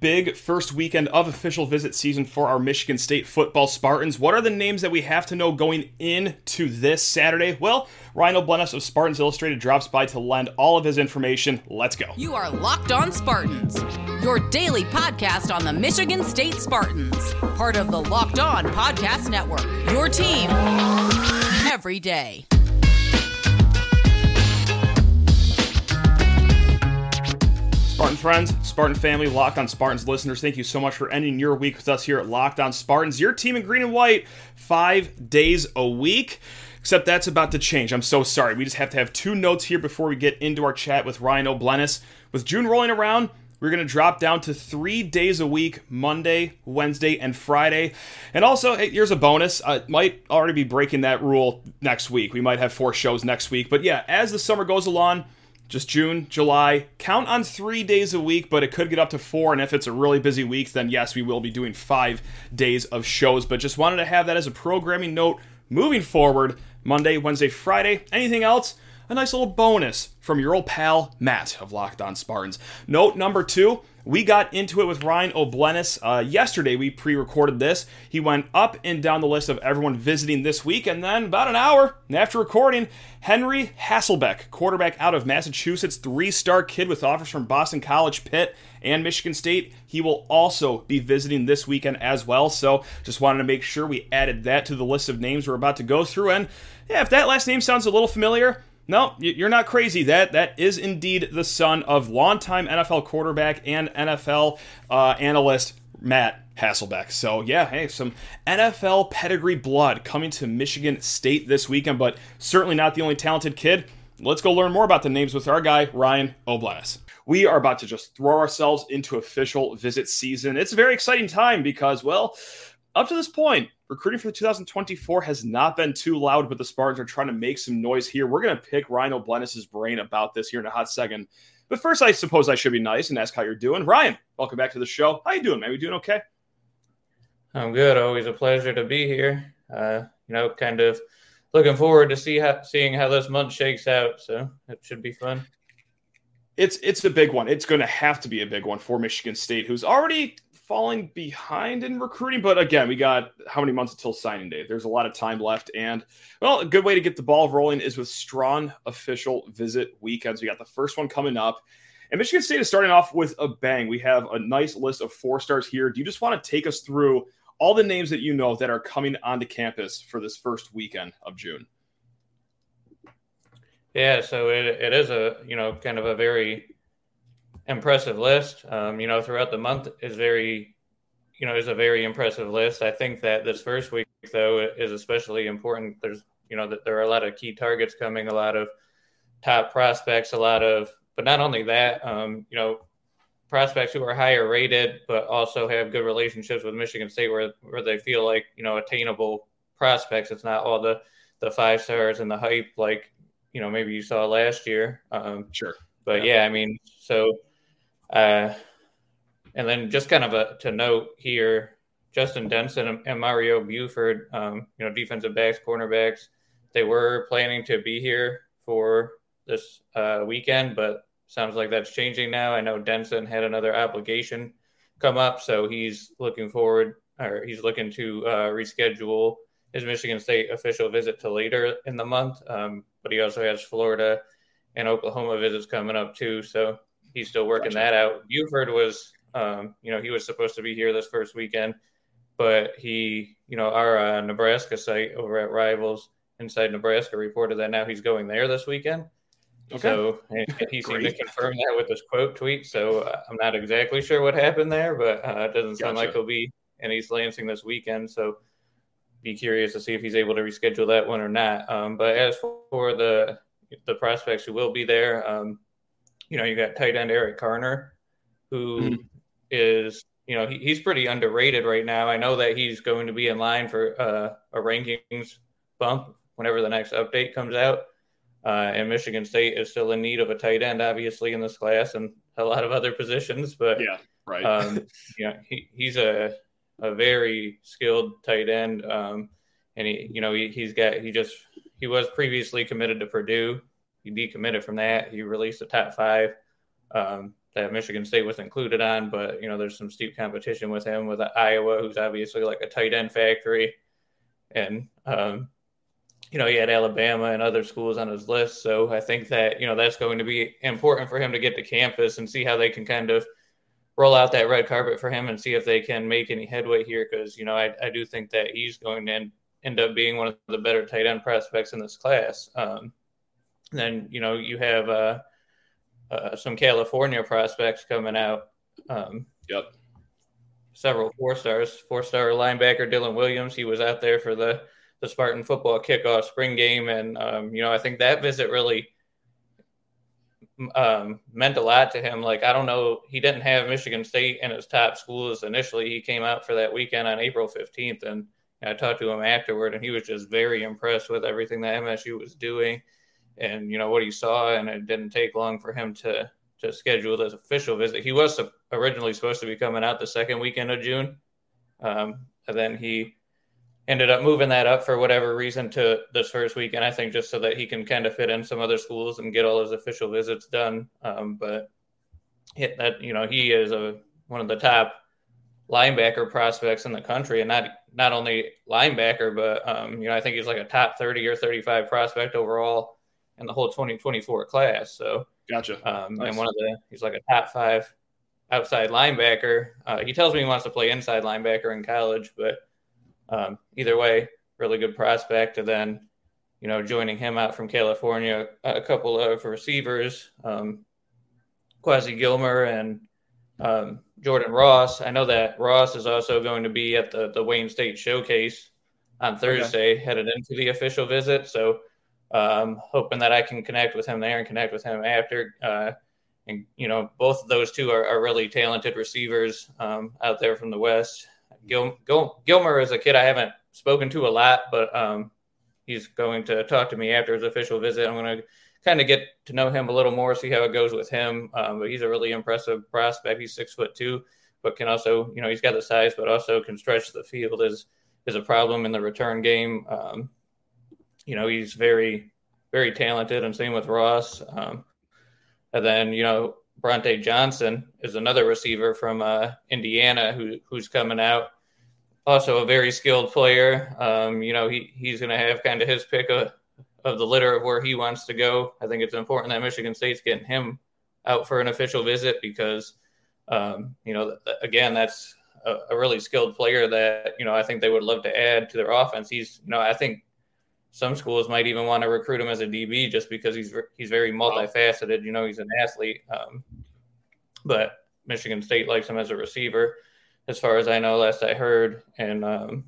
big first weekend of official visit season for our Michigan State football Spartans. What are the names that we have to know going into this Saturday? Well, Ryan O'Bleness of Spartans Illustrated drops by to lend all of his information. Let's go. You are Locked On Spartans, your daily podcast on the Michigan State Spartans, part of the Locked On Podcast Network. Your team every day. Spartan friends, Spartan family, Locked On Spartans listeners, thank you so much for ending your week with us here at Locked On Spartans. Your team in green and white, five days a week. Except that's about to change. I'm so sorry. We just have to have two notes here before we get into our chat with Ryan O'Bleness. With June rolling around, we're going to drop down to three days a week Monday, Wednesday, and Friday. And also, here's a bonus. Uh, I might already be breaking that rule next week. We might have four shows next week. But yeah, as the summer goes along, just June, July. Count on three days a week, but it could get up to four. And if it's a really busy week, then yes, we will be doing five days of shows. But just wanted to have that as a programming note moving forward Monday, Wednesday, Friday. Anything else? A nice little bonus from your old pal Matt of Locked On Spartans. Note number two we got into it with Ryan O'Bleness uh, yesterday. We pre recorded this. He went up and down the list of everyone visiting this week, and then about an hour after recording, Henry Hasselbeck, quarterback out of Massachusetts, three star kid with offers from Boston College, Pitt, and Michigan State. He will also be visiting this weekend as well. So just wanted to make sure we added that to the list of names we're about to go through. And yeah, if that last name sounds a little familiar, no, you're not crazy. That that is indeed the son of longtime NFL quarterback and NFL uh, analyst Matt Hasselbeck. So yeah, hey, some NFL pedigree blood coming to Michigan State this weekend, but certainly not the only talented kid. Let's go learn more about the names with our guy Ryan O'Bleness. We are about to just throw ourselves into official visit season. It's a very exciting time because, well, up to this point, recruiting for the 2024 has not been too loud, but the Spartans are trying to make some noise here. We're going to pick Ryan O'Bleness's brain about this here in a hot second. But first, I suppose I should be nice and ask how you're doing. Ryan, welcome back to the show. How you doing, man? You doing okay? I'm good. Always a pleasure to be here. Uh, you know, kind of looking forward to see how seeing how this month shakes out. So it should be fun. It's it's a big one. It's going to have to be a big one for Michigan State, who's already falling behind in recruiting, but again, we got how many months until signing day? There's a lot of time left, and well, a good way to get the ball rolling is with strong official visit weekends. We got the first one coming up, and Michigan State is starting off with a bang. We have a nice list of four stars here. Do you just want to take us through all the names that you know that are coming onto campus for this first weekend of June? Yeah, so it, it is a you know kind of a very impressive list. Um, you know, throughout the month is very, you know, is a very impressive list. I think that this first week though is especially important. There's, you know, that there are a lot of key targets coming, a lot of top prospects, a lot of, but not only that, um, you know, prospects who are higher rated, but also have good relationships with Michigan State, where where they feel like you know attainable prospects. It's not all the the five stars and the hype like you know maybe you saw last year. Um, sure, but yeah. yeah, I mean, so uh, and then just kind of a, to note here, Justin Denson and Mario Buford, um, you know, defensive backs, cornerbacks, they were planning to be here for this uh, weekend, but sounds like that's changing now. I know Denson had another application come up, so he's looking forward, or he's looking to uh, reschedule his Michigan State official visit to later in the month. Um, but he also has Florida and Oklahoma visits coming up too. So he's still working gotcha. that out. Buford was, um, you know, he was supposed to be here this first weekend, but he, you know, our uh, Nebraska site over at Rivals Inside Nebraska reported that now he's going there this weekend. Okay. So he seemed to confirm that with his quote tweet. So uh, I'm not exactly sure what happened there, but uh, it doesn't sound gotcha. like he'll be in East Lansing this weekend. So be curious to see if he's able to reschedule that one or not. Um, but as for the the prospects who will be there, um, you know, you got tight end Eric Carner, who mm-hmm. is, you know, he, he's pretty underrated right now. I know that he's going to be in line for uh, a rankings bump whenever the next update comes out. Uh, and Michigan State is still in need of a tight end, obviously, in this class and a lot of other positions. But yeah, right. um, yeah, he, he's a a very skilled tight end, um, and he, you know, he, he's got he just he was previously committed to Purdue, he decommitted from that. He released the top five. Um, that Michigan State was included on, but you know, there's some steep competition with him with Iowa, who's obviously like a tight end factory, and um, you know, he had Alabama and other schools on his list. So I think that you know that's going to be important for him to get to campus and see how they can kind of roll out that red carpet for him and see if they can make any headway here. Because you know, I, I do think that he's going to end, end up being one of the better tight end prospects in this class. Um, then you know you have uh, uh, some California prospects coming out. Um, yep. Several four stars, four star linebacker Dylan Williams. He was out there for the the Spartan football kickoff spring game, and um, you know I think that visit really um, meant a lot to him. Like I don't know, he didn't have Michigan State in his top schools initially. He came out for that weekend on April fifteenth, and I talked to him afterward, and he was just very impressed with everything that MSU was doing and you know what he saw, and it didn't take long for him to to schedule this official visit. He was originally supposed to be coming out the second weekend of June, um, and then he ended up moving that up for whatever reason to this first weekend. I think just so that he can kind of fit in some other schools and get all his official visits done. Um, but hit that you know he is a one of the top linebacker prospects in the country, and not not only linebacker, but um, you know I think he's like a top thirty or thirty five prospect overall in the whole 2024 class. So gotcha. Um, nice. And one of the he's like a top five outside linebacker. Uh, he tells me he wants to play inside linebacker in college, but um, either way, really good prospect. And then you know joining him out from California, a couple of receivers, um, Kwazi Gilmer and um, Jordan Ross. I know that Ross is also going to be at the the Wayne State Showcase on Thursday, okay. headed into the official visit. So um, hoping that I can connect with him there and connect with him after. Uh, and you know, both of those two are, are really talented receivers um, out there from the West. Gil, Gil, Gilmer is a kid I haven't spoken to a lot, but um, he's going to talk to me after his official visit. I'm going to kind of get to know him a little more, see how it goes with him. Um, but he's a really impressive prospect. He's six foot two, but can also, you know, he's got the size, but also can stretch the field. is is a problem in the return game. Um, you know, he's very, very talented, and same with Ross. Um, and then, you know, Brauntae Johnson is another receiver from uh, Indiana who, who's coming out. Also, a very skilled player. Um, you know, he, he's going to have kind of his pick of, of the litter of where he wants to go. I think it's important that Michigan State's getting him out for an official visit because, um, you know, again, that's a, a, really skilled player that, you know, I think they would love to add to their offense. He's, you know, I think some schools might even want to recruit him as a DB just because he's he's very multifaceted. You know, he's an athlete. Um, but Michigan State likes him as a receiver, as far as I know. Last I heard, and um,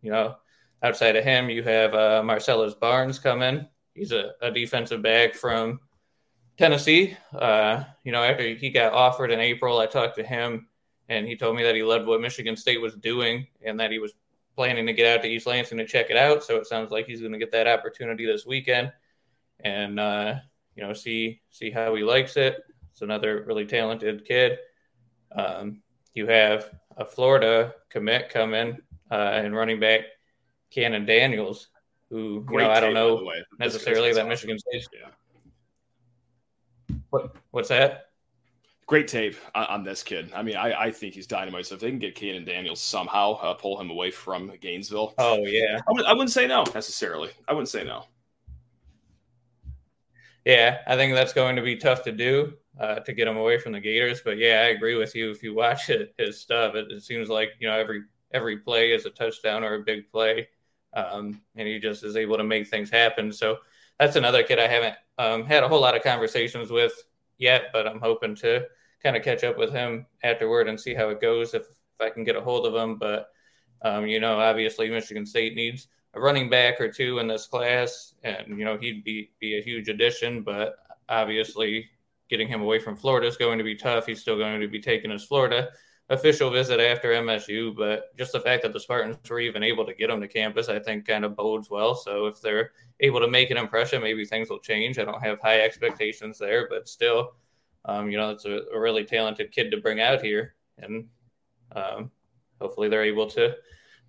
you know, outside of him, you have uh, Marcellus Barnes come in. He's a, a defensive back from Tennessee. Uh, you know, after he got offered in April, I talked to him, and he told me that he loved what Michigan State was doing, and that he was planning to get out to East Lansing to check it out. So it sounds like he's going to get that opportunity this weekend, and uh, you know see see how he likes it. It's another really talented kid. Um, you have a Florida commit coming uh, and running back Kahnen Daniels, who Great you know I don't know necessarily that Michigan State. Yeah. What what's that? Great tape on, this kid. I mean, I, I think he's dynamite. So if they can get Caden Daniels somehow uh, pull him away from Gainesville, oh yeah, I w- I wouldn't say no necessarily. I wouldn't say no. Yeah, I think that's going to be tough to do uh, to get him away from the Gators. But yeah, I agree with you. If you watch it, his stuff, it, it seems like you know every every play is a touchdown or a big play, um, and he just is able to make things happen. So that's another kid I haven't um, had a whole lot of conversations with yet, but I'm hoping to kind of catch up with him afterward and see how it goes if, if I can get a hold of him. But, um, you know, obviously Michigan State needs a running back or two in this class, and, you know, he'd be, be a huge addition. But obviously, getting him away from Florida is going to be tough. He's still going to be taking his Florida official visit after MSU, but just the fact that the Spartans were even able to get him to campus, I think kind of bodes well. So if they're able to make an impression, maybe things will change. I don't have high expectations there, but still, um, you know, it's a, a, really talented kid to bring out here, and um, hopefully they're able to,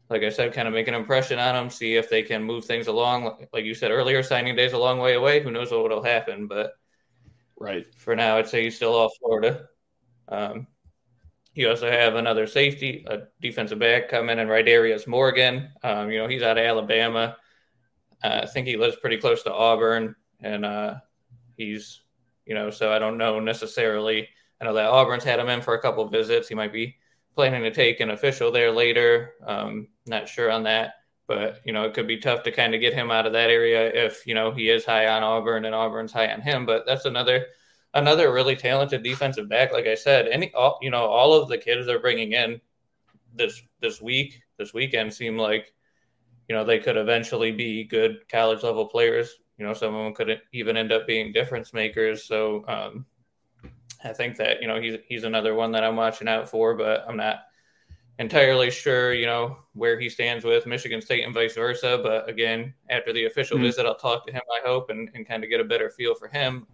like I said, kind of make an impression on them, see if they can move things along. Like you said earlier, signing day is a long way away. Who knows what will happen? But right. For now, I'd say he's still off Florida. Um, you also have another safety, a defensive back coming in Rydarius Morgan. Um, you know, he's out of Alabama. Uh, I think he lives pretty close to Auburn, and uh, he's, you know, so I don't know necessarily. I know that Auburn's had him in for a couple visits. He might be planning to take an official there later. Um, not sure on that, but you know, it could be tough to kind of get him out of that area if you know he is high on Auburn and Auburn's high on him. But that's another another really talented defensive back. Like I said, any all, you know, all of the kids they're bringing in this this week, this weekend seem like you know they could eventually be good college level players. You know, some of them could even end up being difference makers. So um, I think that you know he's he's another one that I'm watching out for, but I'm not entirely sure, you know, where he stands with Michigan State and vice versa. But again, after the official mm-hmm. visit, I'll talk to him, I hope, and, and kind of get a better feel for him.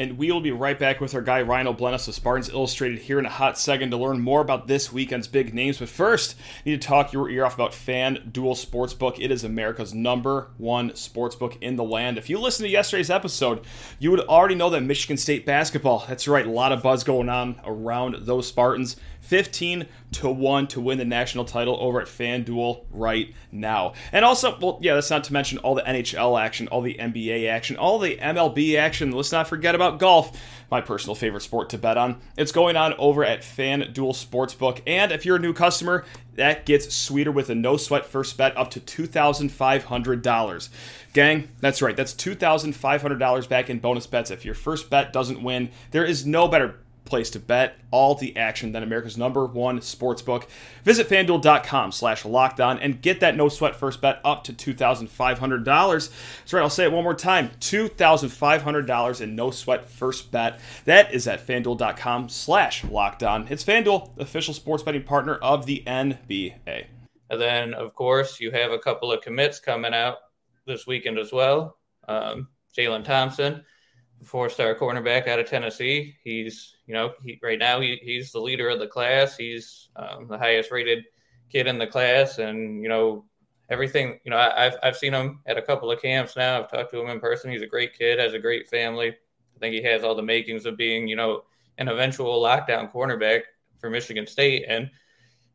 And we will be right back with our guy Ryan O'Bleness of Spartans Illustrated here in a hot second to learn more about this weekend's big names. But first, I need to talk your ear off about FanDuel Sportsbook. It is America's number one sportsbook in the land. If you listen to yesterday's episode, you would already know that Michigan State basketball, that's right, a lot of buzz going on around those Spartans. 15 to 1 to win the national title over at FanDuel right now. And also, well, yeah, that's not to mention all the NHL action, all the NBA action, all the MLB action. Let's not forget about golf, my personal favorite sport to bet on. It's going on over at FanDuel Sportsbook. And if you're a new customer, that gets sweeter with a no sweat first bet up to $2,500. Gang, that's right. That's $2,500 back in bonus bets if your first bet doesn't win. There is no better place to bet all the action than America's number one sports book. Visit fanduel.com slash lockedon and get that no sweat first bet up to $2,500. That's right, I'll say it one more time $2,500 in no sweat first bet. That is at fanduel.com slash lockedon. It's Fanduel, official sports betting partner of the NBA. And then, of course, you have a couple of commits coming out this weekend as well. Um, Jaylen Thompson four star cornerback out of Tennessee. He's, you know, he, right now he, he's the leader of the class. He's um, the highest rated kid in the class. And, you know, everything, you know, I, have I've seen him at a couple of camps now. I've talked to him in person. He's a great kid, has a great family. I think he has all the makings of being, you know, an eventual lockdown cornerback for Michigan State. And,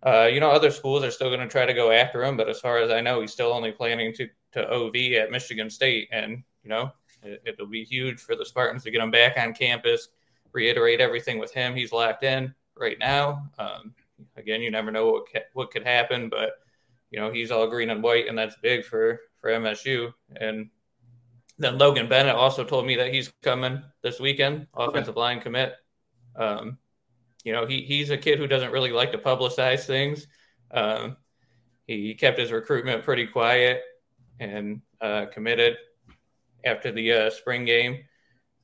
uh, you know, other schools are still going to try to go after him. But as far as I know, he's still only planning to, to OV at Michigan State. And, you know, it, will be huge for the Spartans to get him back on campus, reiterate everything with him. He's locked in right now. Um, again, you never know what ca- what could happen, but you know he's all green and white, and that's big for for MSU. And then Logan Bennett also told me that he's coming this weekend, offensive okay. line commit. Um, you know, he he's a kid who doesn't really like to publicize things. Um, he kept his recruitment pretty quiet and uh, committed after the uh, spring game.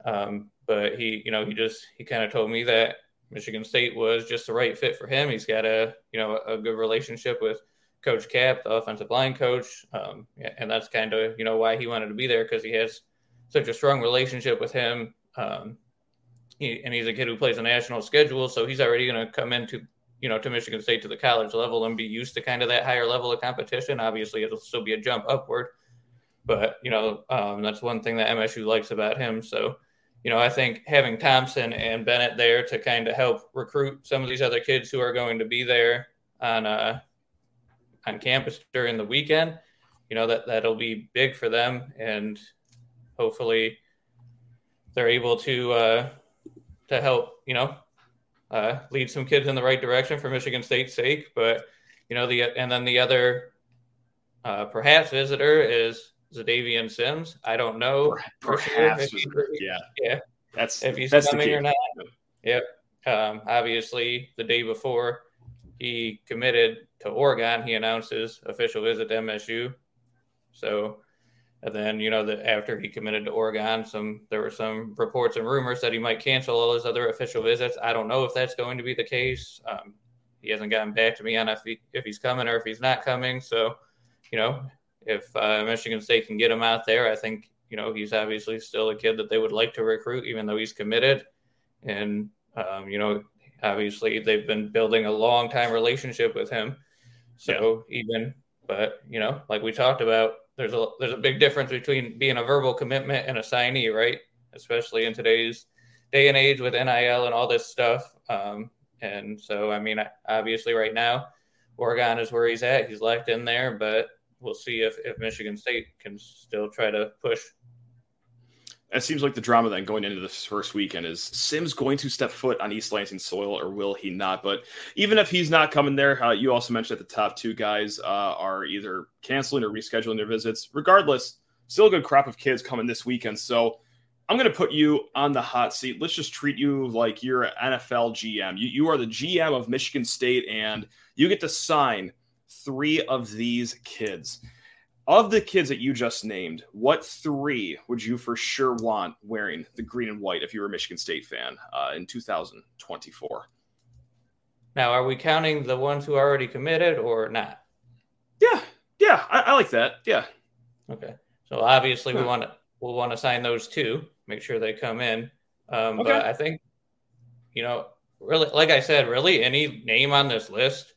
Um, but he, you know, he just he kind of told me that Michigan State was just the right fit for him. He's got a you know a good relationship with Coach Cap, the offensive line coach, um, and that's kind of you know why he wanted to be there because he has such a strong relationship with him. Um, he, and he's a kid who plays a national schedule, so he's already going to come into you know to Michigan State to the college level and be used to kind of that higher level of competition. Obviously, it'll still be a jump upward, but you know um, that's one thing that MSU likes about him. So you know I think having Thompson and Bennett there to kind of help recruit some of these other kids who are going to be there on uh, on campus during the weekend, you know that that'll be big for them, and hopefully they're able to uh, to help you know uh, lead some kids in the right direction for Michigan State's sake. But you know the and then the other uh, perhaps visitor is Xadavien Sims. I don't know. Perhaps, sure yeah, yeah. That's if he's that's coming or not. Yep. Um, obviously, the day before he committed to Oregon, he announced his official visit to MSU. So, and then you know that after he committed to Oregon, some there were some reports and rumors that he might cancel all his other official visits. I don't know if that's going to be the case. Um, he hasn't gotten back to me on if he, if he's coming or if he's not coming. So, you know, if uh, Michigan State can get him out there, I think you know he's obviously still a kid that they would like to recruit, even though he's committed. And um, you know, obviously they've been building a long time relationship with him. So yeah. even, but you know, like we talked about, there's a there's a big difference between being a verbal commitment and a signee, right? Especially in today's day and age with NIL and all this stuff. Um, and so, I mean, obviously, right now, Oregon is where he's at. He's locked in there, but we'll see if, if Michigan State can still try to push. It seems like the drama then going into this first weekend is Sims going to step foot on East Lansing soil or will he not? But even if he's not coming there, uh, you also mentioned that the top two guys uh, are either canceling or rescheduling their visits. Regardless, still a good crop of kids coming this weekend. So I'm going to put you on the hot seat. Let's just treat you like you're an NFL GM. You, you are the GM of Michigan State, and you get to sign three of these kids. Of the kids that you just named, what three would you for sure want wearing the green and white if you were a Michigan State fan uh, in 2024? Now, are we counting the ones who already committed or not? Yeah, yeah, I, I like that. Yeah. Okay. So obviously, we want to we'll want to sign those two make sure they come in. Um, okay. But I think, you know, really, like I said, really any name on this list,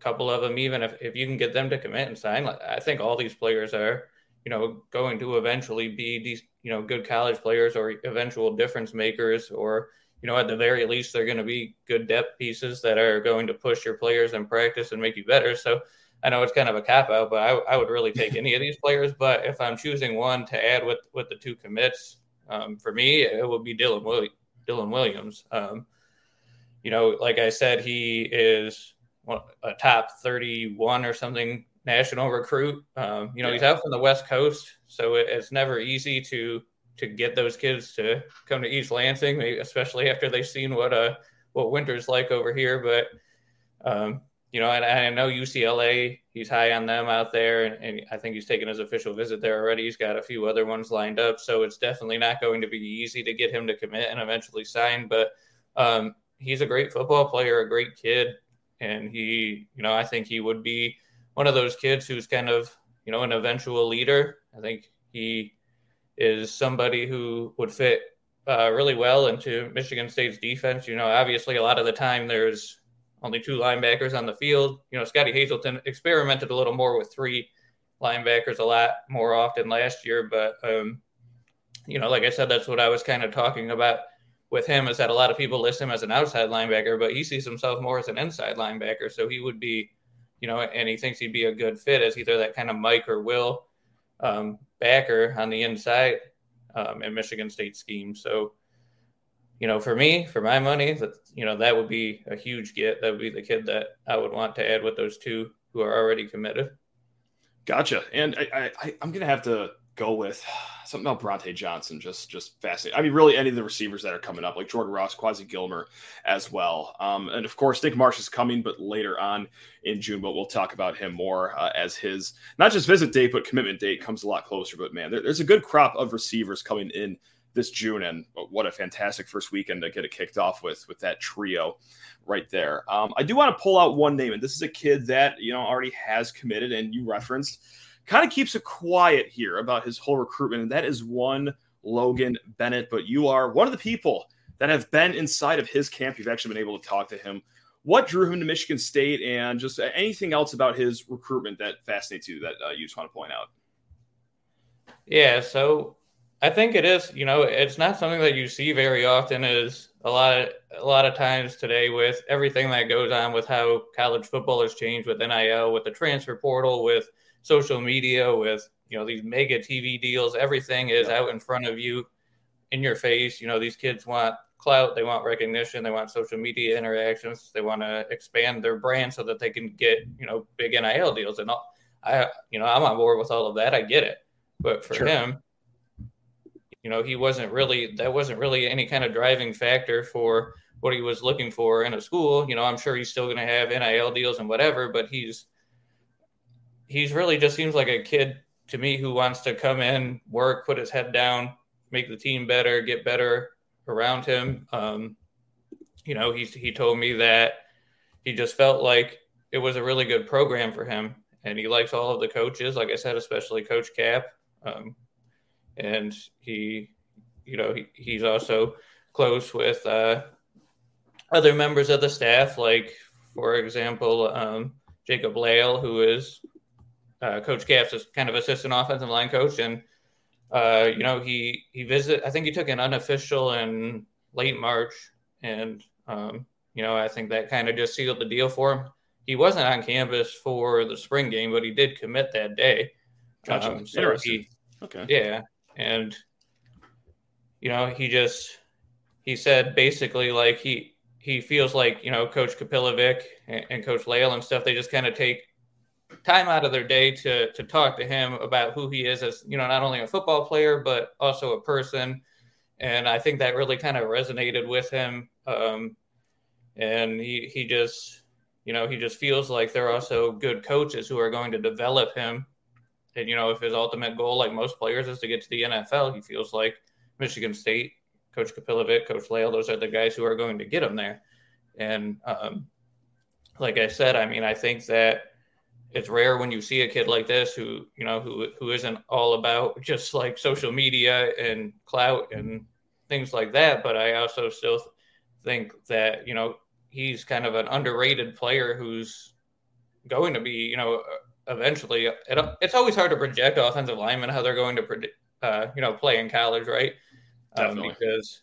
couple of them, even if, if you can get them to commit and sign, like, I think all these players are, you know, going to eventually be these, you know, good college players or eventual difference makers, or, you know, at the very least, they're going to be good depth pieces that are going to push your players in practice and make you better. So, I know it's kind of a cop out, but I, I would really take any of these players. But if I'm choosing one to add with with the two commits, um, for me, it would be Dylan, Will- Dylan Williams. Um, you know, like I said, he is a top 31 or something national recruit. Um, you know, yeah. he's out from the West Coast, so it, it's never easy to to get those kids to come to East Lansing, especially after they've seen what uh what winter's like over here. But um, you know, and, and, I know UCLA, he's high on them out there, and, and, I think he's taken his official visit there already. He's got a few other ones lined up, so it's definitely not going to be easy to get him to commit and eventually sign. But um, he's a great football player, a great kid, and he, you know, I think he would be one of those kids who's kind of, you know, an eventual leader. I think he is somebody who would fit uh, really well into Michigan State's defense. You know, obviously, a lot of the time there's only two linebackers on the field. You know, Scottie Hazelton experimented a little more with three linebackers a lot more often last year, but um, you know, like I said, that's what I was kind of talking about with him is that a lot of people list him as an outside linebacker, but he sees himself more as an inside linebacker. So he would be, you know, and he thinks he'd be a good fit as either that kind of Mike or Will um, backer on the inside um, in Michigan State scheme. So you know, for me, for my money, that you know that would be a huge get. That would be the kid that I would want to add with those two who are already committed. Gotcha. And I, I I'm gonna have to go with something about Brauntae Johnson. Just just fascinating. I mean, really, any of the receivers that are coming up, like Jordan Ross, Kwazi Gilmer, as well. Um, and of course, Nick Marsh is coming, but later on in June. But we'll talk about him more uh, as his not just visit date, but commitment date comes a lot closer. But man, there, there's a good crop of receivers coming in this June, and what a fantastic first weekend to get it kicked off with with that trio right there. Um, I do want to pull out one name, and this is a kid that you know already has committed, and you referenced, kind of keeps it quiet here about his whole recruitment, and that is one Logan Bennett. But you are one of the people that have been inside of his camp. You've actually been able to talk to him. What drew him to Michigan State, and just anything else about his recruitment that fascinates you that uh, you just want to point out? Yeah, so I think it is. You know, it's not something that you see very often. Is a lot of a lot of times today with everything that goes on with how college football has changed with NIL, with the transfer portal, with social media, with you know these mega TV deals. Everything is out in front of you, in your face. You know, these kids want clout, they want recognition, they want social media interactions, they want to expand their brand so that they can get you know big NIL deals. And all, I, you know, I'm on board with all of that. I get it, but for sure. him you know, he wasn't really that wasn't really any kind of driving factor for what he was looking for in a school. You know, I'm sure he's still going to have NIL deals and whatever, but he's he's really just seems like a kid to me who wants to come in, work, put his head down, make the team better, get better around him. Um, you know, he he told me that he just felt like it was a really good program for him, and he likes all of the coaches. Like I said, especially Coach Cap. Um, and he, you know, he, he's also close with uh, other members of the staff, like for example, um, Jacob Lale, who is uh, Coach Cap's is kind of assistant offensive line coach, and uh, you know he he visit. I think he took an unofficial in late March, and um, you know I think that kind of just sealed the deal for him. He wasn't on campus for the spring game, but he did commit that day. Gotcha. Um, so he, okay. yeah, and you know he just he said basically like he he feels like you know Coach Kapilovic and, and Coach Lael and stuff. They just kind of take time out of their day to to talk to him about who he is as you know not only a football player but also a person. And i think that really kind of resonated with him. Um, and he he just you know he just feels like they're also good coaches who are going to develop him. And you know if his ultimate goal like most players is to get to the nfl he feels like michigan state coach kapilovic coach Lael, those are the guys who are going to get him there. And um, like i said i mean i think that it's rare when you see a kid like this who you know who who isn't all about just like social media and clout and things like that but i also still think that you know he's kind of an underrated player who's going to be you know eventually it, it's always hard to project offensive linemen how they're going to uh, you know play in college right? Um, because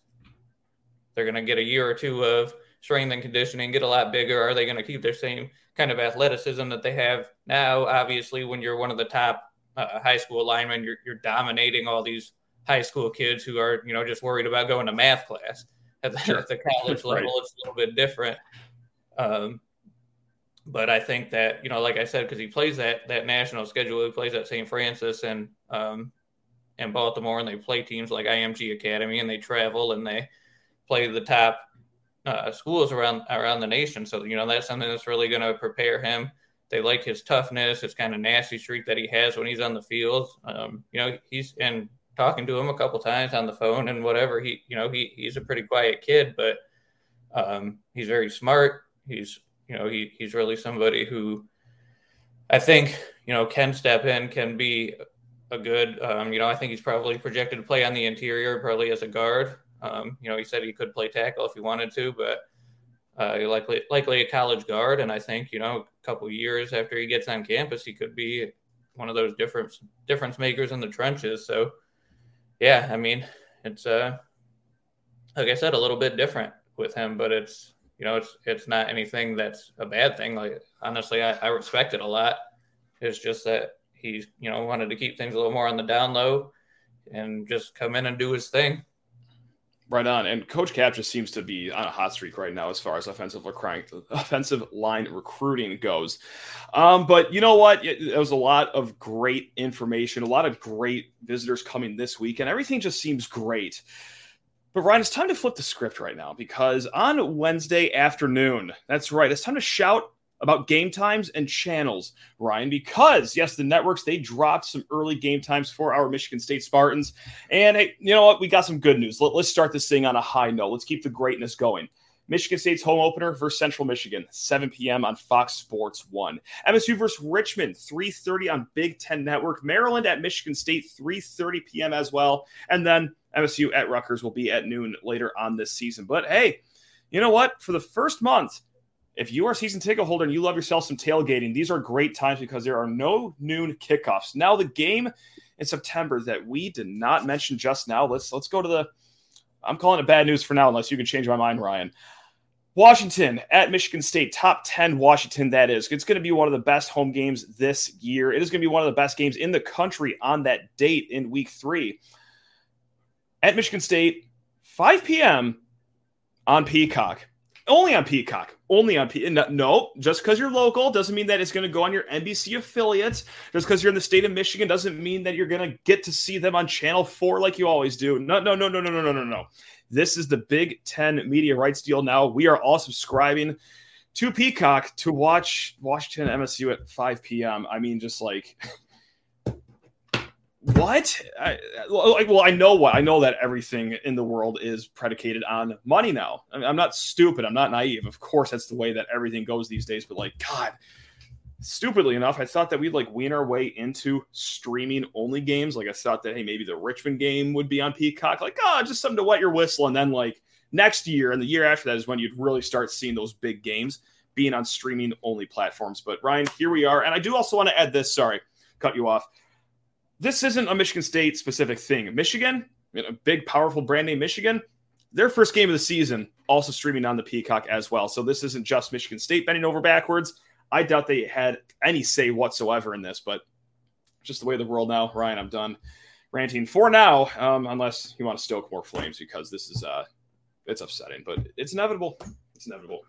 they're going to get a year or two of strength and conditioning get a lot bigger are they going to keep their same kind of athleticism that they have now. Obviously, when you're one of the top uh, high school linemen, you're, you're dominating all these high school kids who are, you know, just worried about going to math class. At the, sure. at the college level, right. it's a little bit different. Um, but I think that, you know, like I said, because he plays that that national schedule, he plays at St. Frances and um, and Baltimore, and they play teams like IMG Academy, and they travel and they play the top uh, schools around around the nation. So you know that's something that's really going to prepare him. They like his toughness, his kind of nasty streak that he has when he's on the field. Um, you know, he's and talking to him a couple times on the phone and whatever. He, you know, he he's a pretty quiet kid, but um, he's very smart. He's you know he he's really somebody who I think you know can step in, can be a good. Um, you know, I think he's probably projected to play on the interior, probably as a guard. Um, you know, he said he could play tackle if he wanted to, but uh, likely likely a college guard. And I think you know, a couple years after he gets on campus, he could be one of those difference difference makers in the trenches. So, yeah, I mean, it's uh, like I said, a little bit different with him, but it's you know, it's it's not anything that's a bad thing. Like honestly, I, I respect it a lot. It's just that he's you know wanted to keep things a little more on the down low and just come in and do his thing. Right on. And Coach Cap just seems to be on a hot streak right now as far as offensive offensive line recruiting goes. Um, but you know what? It, was a lot of great information, a lot of great visitors coming this week, and everything just seems great. But Ryan, it's time to flip the script right now because on Wednesday afternoon, that's right, it's time to shout about game times and channels, Ryan, because yes, the networks they dropped some early game times for our Michigan State Spartans. And hey, you know what? We got some good news. Let, us start this thing on a high note. Let's keep the greatness going. Michigan State's home opener versus Central Michigan, 7 p.m. on Fox Sports 1. MSU versus Richmond, 3.30 on Big Ten Network. Maryland at Michigan State, 3.30 p.m. as well. And then MSU at Rutgers will be at noon later on this season. But hey, you know what? For the first month, if you are a season ticket holder and you love yourself some tailgating, these are great times because there are no noon kickoffs. Now the game in September that we did not mention just now. Let's let's go to the. I'm calling it bad news for now, unless you can change my mind, Ryan. Washington at Michigan State, top 10 Washington, that is. It's going to be one of the best home games this year. It is going to be one of the best games in the country on that date in week three. At Michigan State, 5 p.m. on Peacock. Only on Peacock. Only on Peacock. No, just because you're local doesn't mean that it's going to go on your NBC affiliate. Just because you're in the state of Michigan doesn't mean that you're going to get to see them on Channel 4 like you always do. No, no, no, no, no, no, no, no, no. This is the Big Ten media rights deal now. We are all subscribing to Peacock to watch Washington MSU at 5 p.m. I mean, just like what? I, like, well, I know what I know that everything in the world is predicated on money now. I am not stupid. I'm not naive. Of course, that's the way that everything goes these days. But like, God, stupidly enough, I thought that we'd like wean our way into streaming only games. Like, I thought that hey, maybe the Richmond game would be on Peacock. Like, oh, just something to wet your whistle. And then like next year and the year after that is when you'd really start seeing those big games being on streaming only platforms. But Ryan, here we are. And I do also want to add this. Sorry, cut you off this isn't a Michigan State specific thing. Michigan, you big, powerful brand name Michigan, their first game of the season also streaming on the Peacock as well. So this isn't just Michigan State bending over backwards. I doubt they had any say whatsoever in this, but just the way of the world now. Ryan, I'm done ranting for now, um, unless you want to stoke more flames because this is uh, it's upsetting, but it's inevitable. It's inevitable.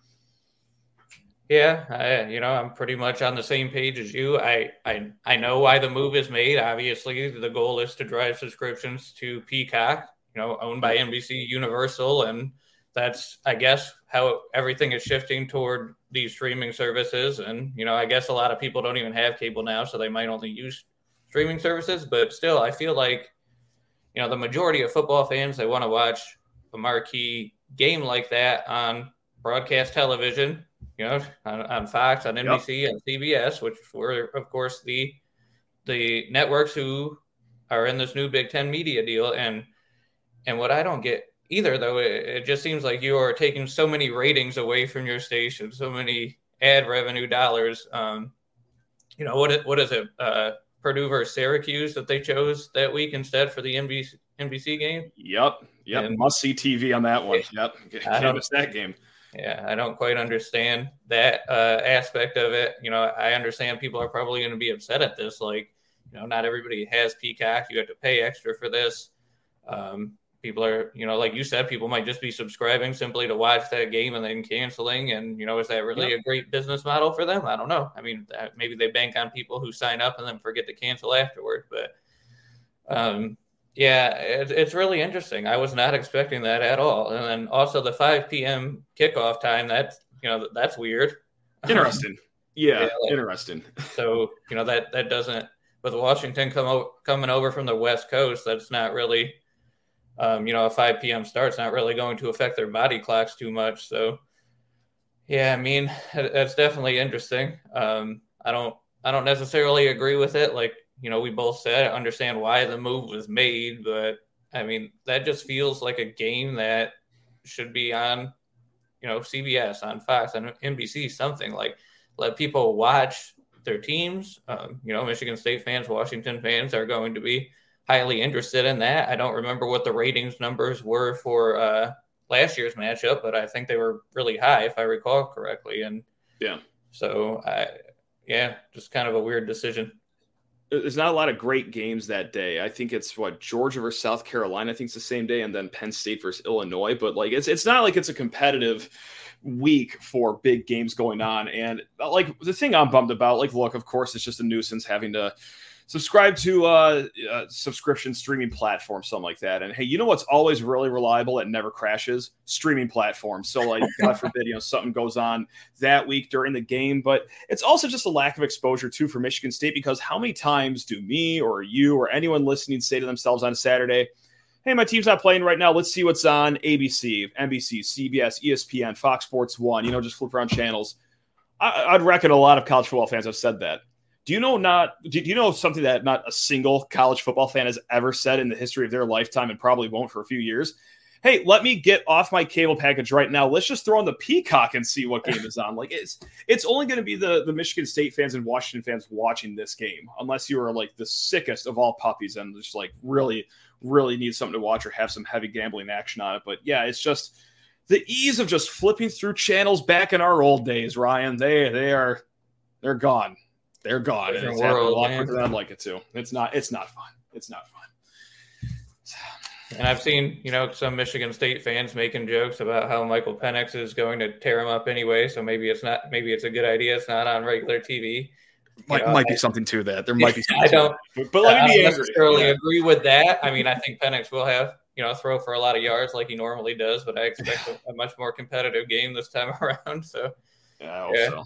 Yeah, I, you know, I'm pretty much on the same page as you. I, I, I know why the move is made. Obviously, the goal is to drive subscriptions to Peacock, you know, owned by NBC Universal, and that's, I guess, how everything is shifting toward these streaming services. And you know, I guess a lot of people don't even have cable now, so they might only use streaming services. But still, I feel like, you know, the majority of football fans they want to watch a marquee game like that on broadcast television you know, on, on Fox, on NBC, yep. and CBS, which were, of course, the the networks who are in this new Big Ten media deal. And and what I don't get either, though, it, it just seems like you are taking so many ratings away from your station, so many ad revenue dollars. Um, you know, what what is it? Uh, Purdue versus Syracuse that they chose that week instead for the NBC NBC game. Yep, yep, must see TV on that one. Yep, can't miss that game. Yeah, I don't quite understand that uh, aspect of it. You know, I understand people are probably going to be upset at this. Like, you know, not everybody has Peacock. You have to pay extra for this. Um, people are, you know, like you said, people might just be subscribing simply to watch that game and then canceling. And, you know, is that really yep. a great business model for them? I don't know. I mean, maybe they bank on people who sign up and then forget to cancel afterward. But, um, yeah, it, it's really interesting. I was not expecting that at all. And then also the 5 p.m. kickoff time. That's you know that's weird. Interesting. yeah, yeah like, interesting. so you know that that doesn't with Washington come o- coming over from the West Coast. That's not really, um, you know, a 5 p.m. start's not really going to affect their body clocks too much. So yeah, I mean that's definitely interesting. Um, I don't I don't necessarily agree with it. Like you know, we both said I understand why the move was made, but I mean, that just feels like a game that should be on, you know, CBS, on Fox, on NBC, something like let people watch their teams. Um, you know, Michigan State fans, Washington fans are going to be highly interested in that. I don't remember what the ratings numbers were for uh, last year's matchup, but I think they were really high, if I recall correctly. And yeah, so I, yeah, just kind of a weird decision there's not a lot of great games that day. I think it's what Georgia versus South Carolina. I think it's the same day, and then Penn State versus Illinois. But like, it's it's not like it's a competitive week for big games going on. And uh, like the thing I'm bummed about, like, look, of course, it's just a nuisance having to subscribe to uh, a subscription streaming platform, something like that. And hey, you know what's always really reliable and never crashes? Streaming platforms. So like, God forbid, you know, something goes on that week during the game, but it's also just a lack of exposure too for Michigan State because how many times do me or you or anyone listening say to themselves on a Saturday? Hey, my team's not playing right now. Let's see what's on ABC, NBC, CBS, ESPN, Fox Sports One. You know, just flip around channels. I, would reckon a lot of college football fans have said that. Do you know not? Do you know something that not a single college football fan has ever said in the history of their lifetime, and probably won't for a few years? Hey, let me get off my cable package right now. Let's just throw on the Peacock and see what game is on. Like it's it's only going to be the the Michigan State fans and Washington fans watching this game, unless you are like the sickest of all puppies and just like really really need something to watch or have some heavy gambling action on it. But yeah, it's just the ease of just flipping through channels back in our old days, Ryan. They they are they're gone. They're gone. And it's world, a lot quicker than I'd like it to. It's not. It's not fun. It's not fun. And I've seen, you know, some Michigan State fans making jokes about how Michael Penix is going to tear him up anyway. So maybe it's not. Maybe it's a good idea. It's not on regular TV. Might, know, might I, be something to that. There might be. I don't. But let me be I don't necessarily yeah. agree with that. I mean, I think Penix will have you know throw for a lot of yards like he normally does, but I expect a, a much more competitive game this time around. So yeah, yeah. So.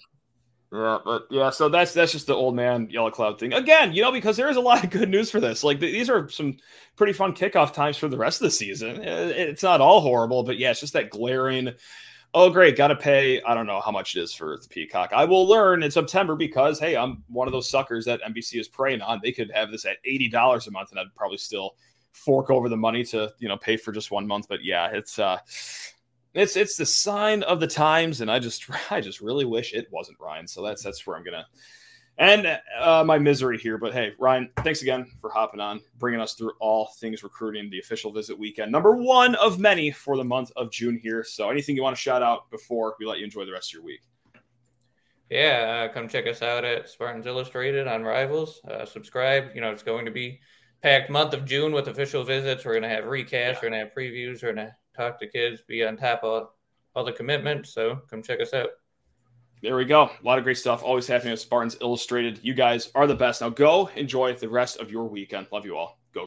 Yeah, but yeah, so that's that's just the old man yellow cloud thing again. You know, because there is a lot of good news for this. Like these are some pretty fun kickoff times for the rest of the season. It's not all horrible, but yeah, it's just that glaring. Oh, great, got to pay. I don't know how much it is for the Peacock. I will learn in September because hey, I'm one of those suckers that NBC is preying on. They could have this at eighty dollars a month, and I'd probably still fork over the money to you know pay for just one month. But yeah, it's uh it's it's the sign of the times, and I just I just really wish it wasn't Ryan. So that's that's where I'm gonna and uh, my misery here. But hey, Ryan, thanks again for hopping on, bringing us through all things recruiting, the official visit weekend, number one of many for the month of June here. So, anything you want to shout out before we let you enjoy the rest of your week? Yeah, uh, come check us out at Spartans Illustrated on Rivals. Uh, subscribe. You know, it's going to be packed month of June with official visits. We're going to have recasts. Yeah. We're going to have previews. We're going to talk to kids, be on top of all the commitments. So come check us out. There we go. A lot of great stuff. Always happening with Spartans Illustrated. You guys are the best. Now go enjoy the rest of your weekend. Love you all.